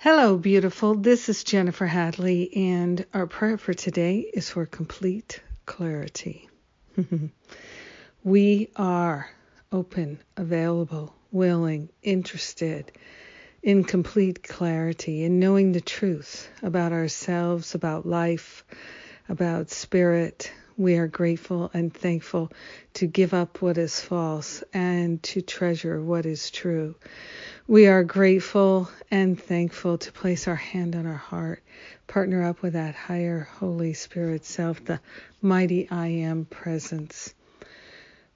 Hello, beautiful. This is Jennifer Hadley, and our prayer for today is for complete clarity. we are open, available, willing, interested in complete clarity, in knowing the truth about ourselves, about life, about spirit. We are grateful and thankful to give up what is false and to treasure what is true. We are grateful and thankful to place our hand on our heart, partner up with that higher Holy Spirit self, the mighty I am presence.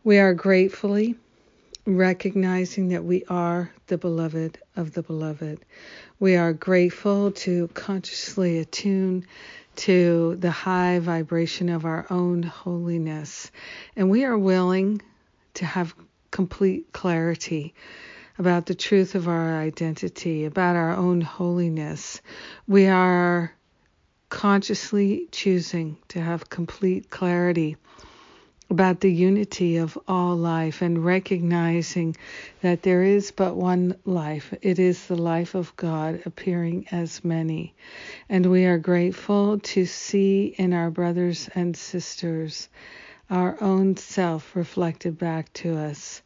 We are gratefully recognizing that we are the beloved of the beloved. We are grateful to consciously attune to the high vibration of our own holiness. And we are willing to have complete clarity about the truth of our identity, about our own holiness. We are consciously choosing to have complete clarity about the unity of all life and recognizing that there is but one life. It is the life of God appearing as many. And we are grateful to see in our brothers and sisters our own self reflected back to us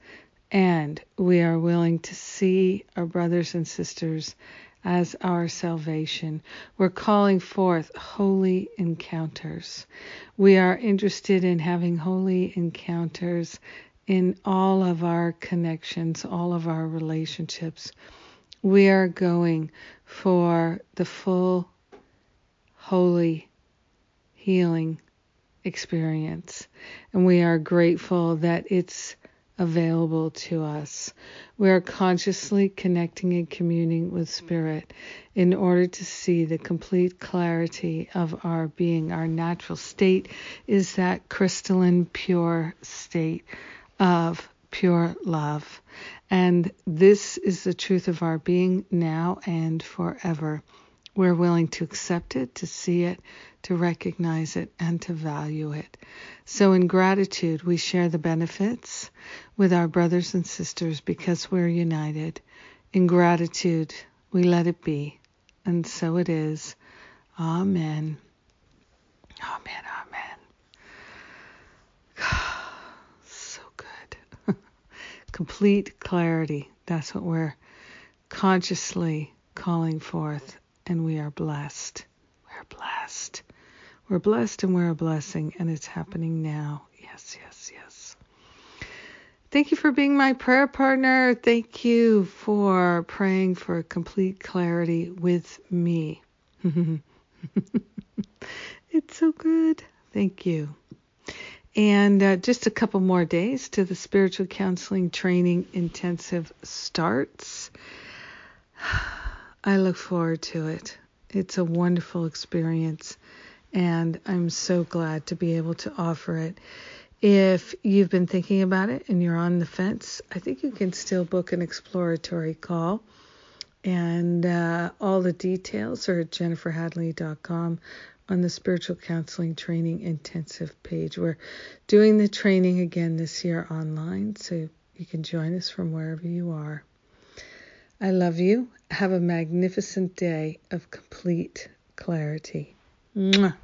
and we are willing to see our brothers and sisters as our salvation. We're calling forth holy encounters. We are interested in having holy encounters in all of our connections, all of our relationships. We are going for the full, holy, healing experience. And we are grateful that it's available to us. We are consciously connecting and communing with Spirit in order to see the complete clarity of our being. Our natural state is that crystalline, pure state of pure love. And this is the truth of our being now and forever. We're willing to accept it, to see it, to recognize it, and to value it. So, in gratitude, we share the benefits with our brothers and sisters because we're united. In gratitude, we let it be. And so it is. Amen. Amen. Amen. so good. Complete clarity. That's what we're consciously calling forth and we are blessed. We're blessed. We're blessed and we're a blessing, and it's happening now. Yes, yes, yes. Thank you for being my prayer partner. Thank you for praying for complete clarity with me. it's so good. Thank you. And uh, just a couple more days to the spiritual counseling training intensive starts. I look forward to it. It's a wonderful experience, and I'm so glad to be able to offer it. If you've been thinking about it and you're on the fence, I think you can still book an exploratory call. And uh, all the details are at jenniferhadley.com on the Spiritual Counseling Training Intensive page. We're doing the training again this year online, so you can join us from wherever you are. I love you. Have a magnificent day of complete clarity. Mwah.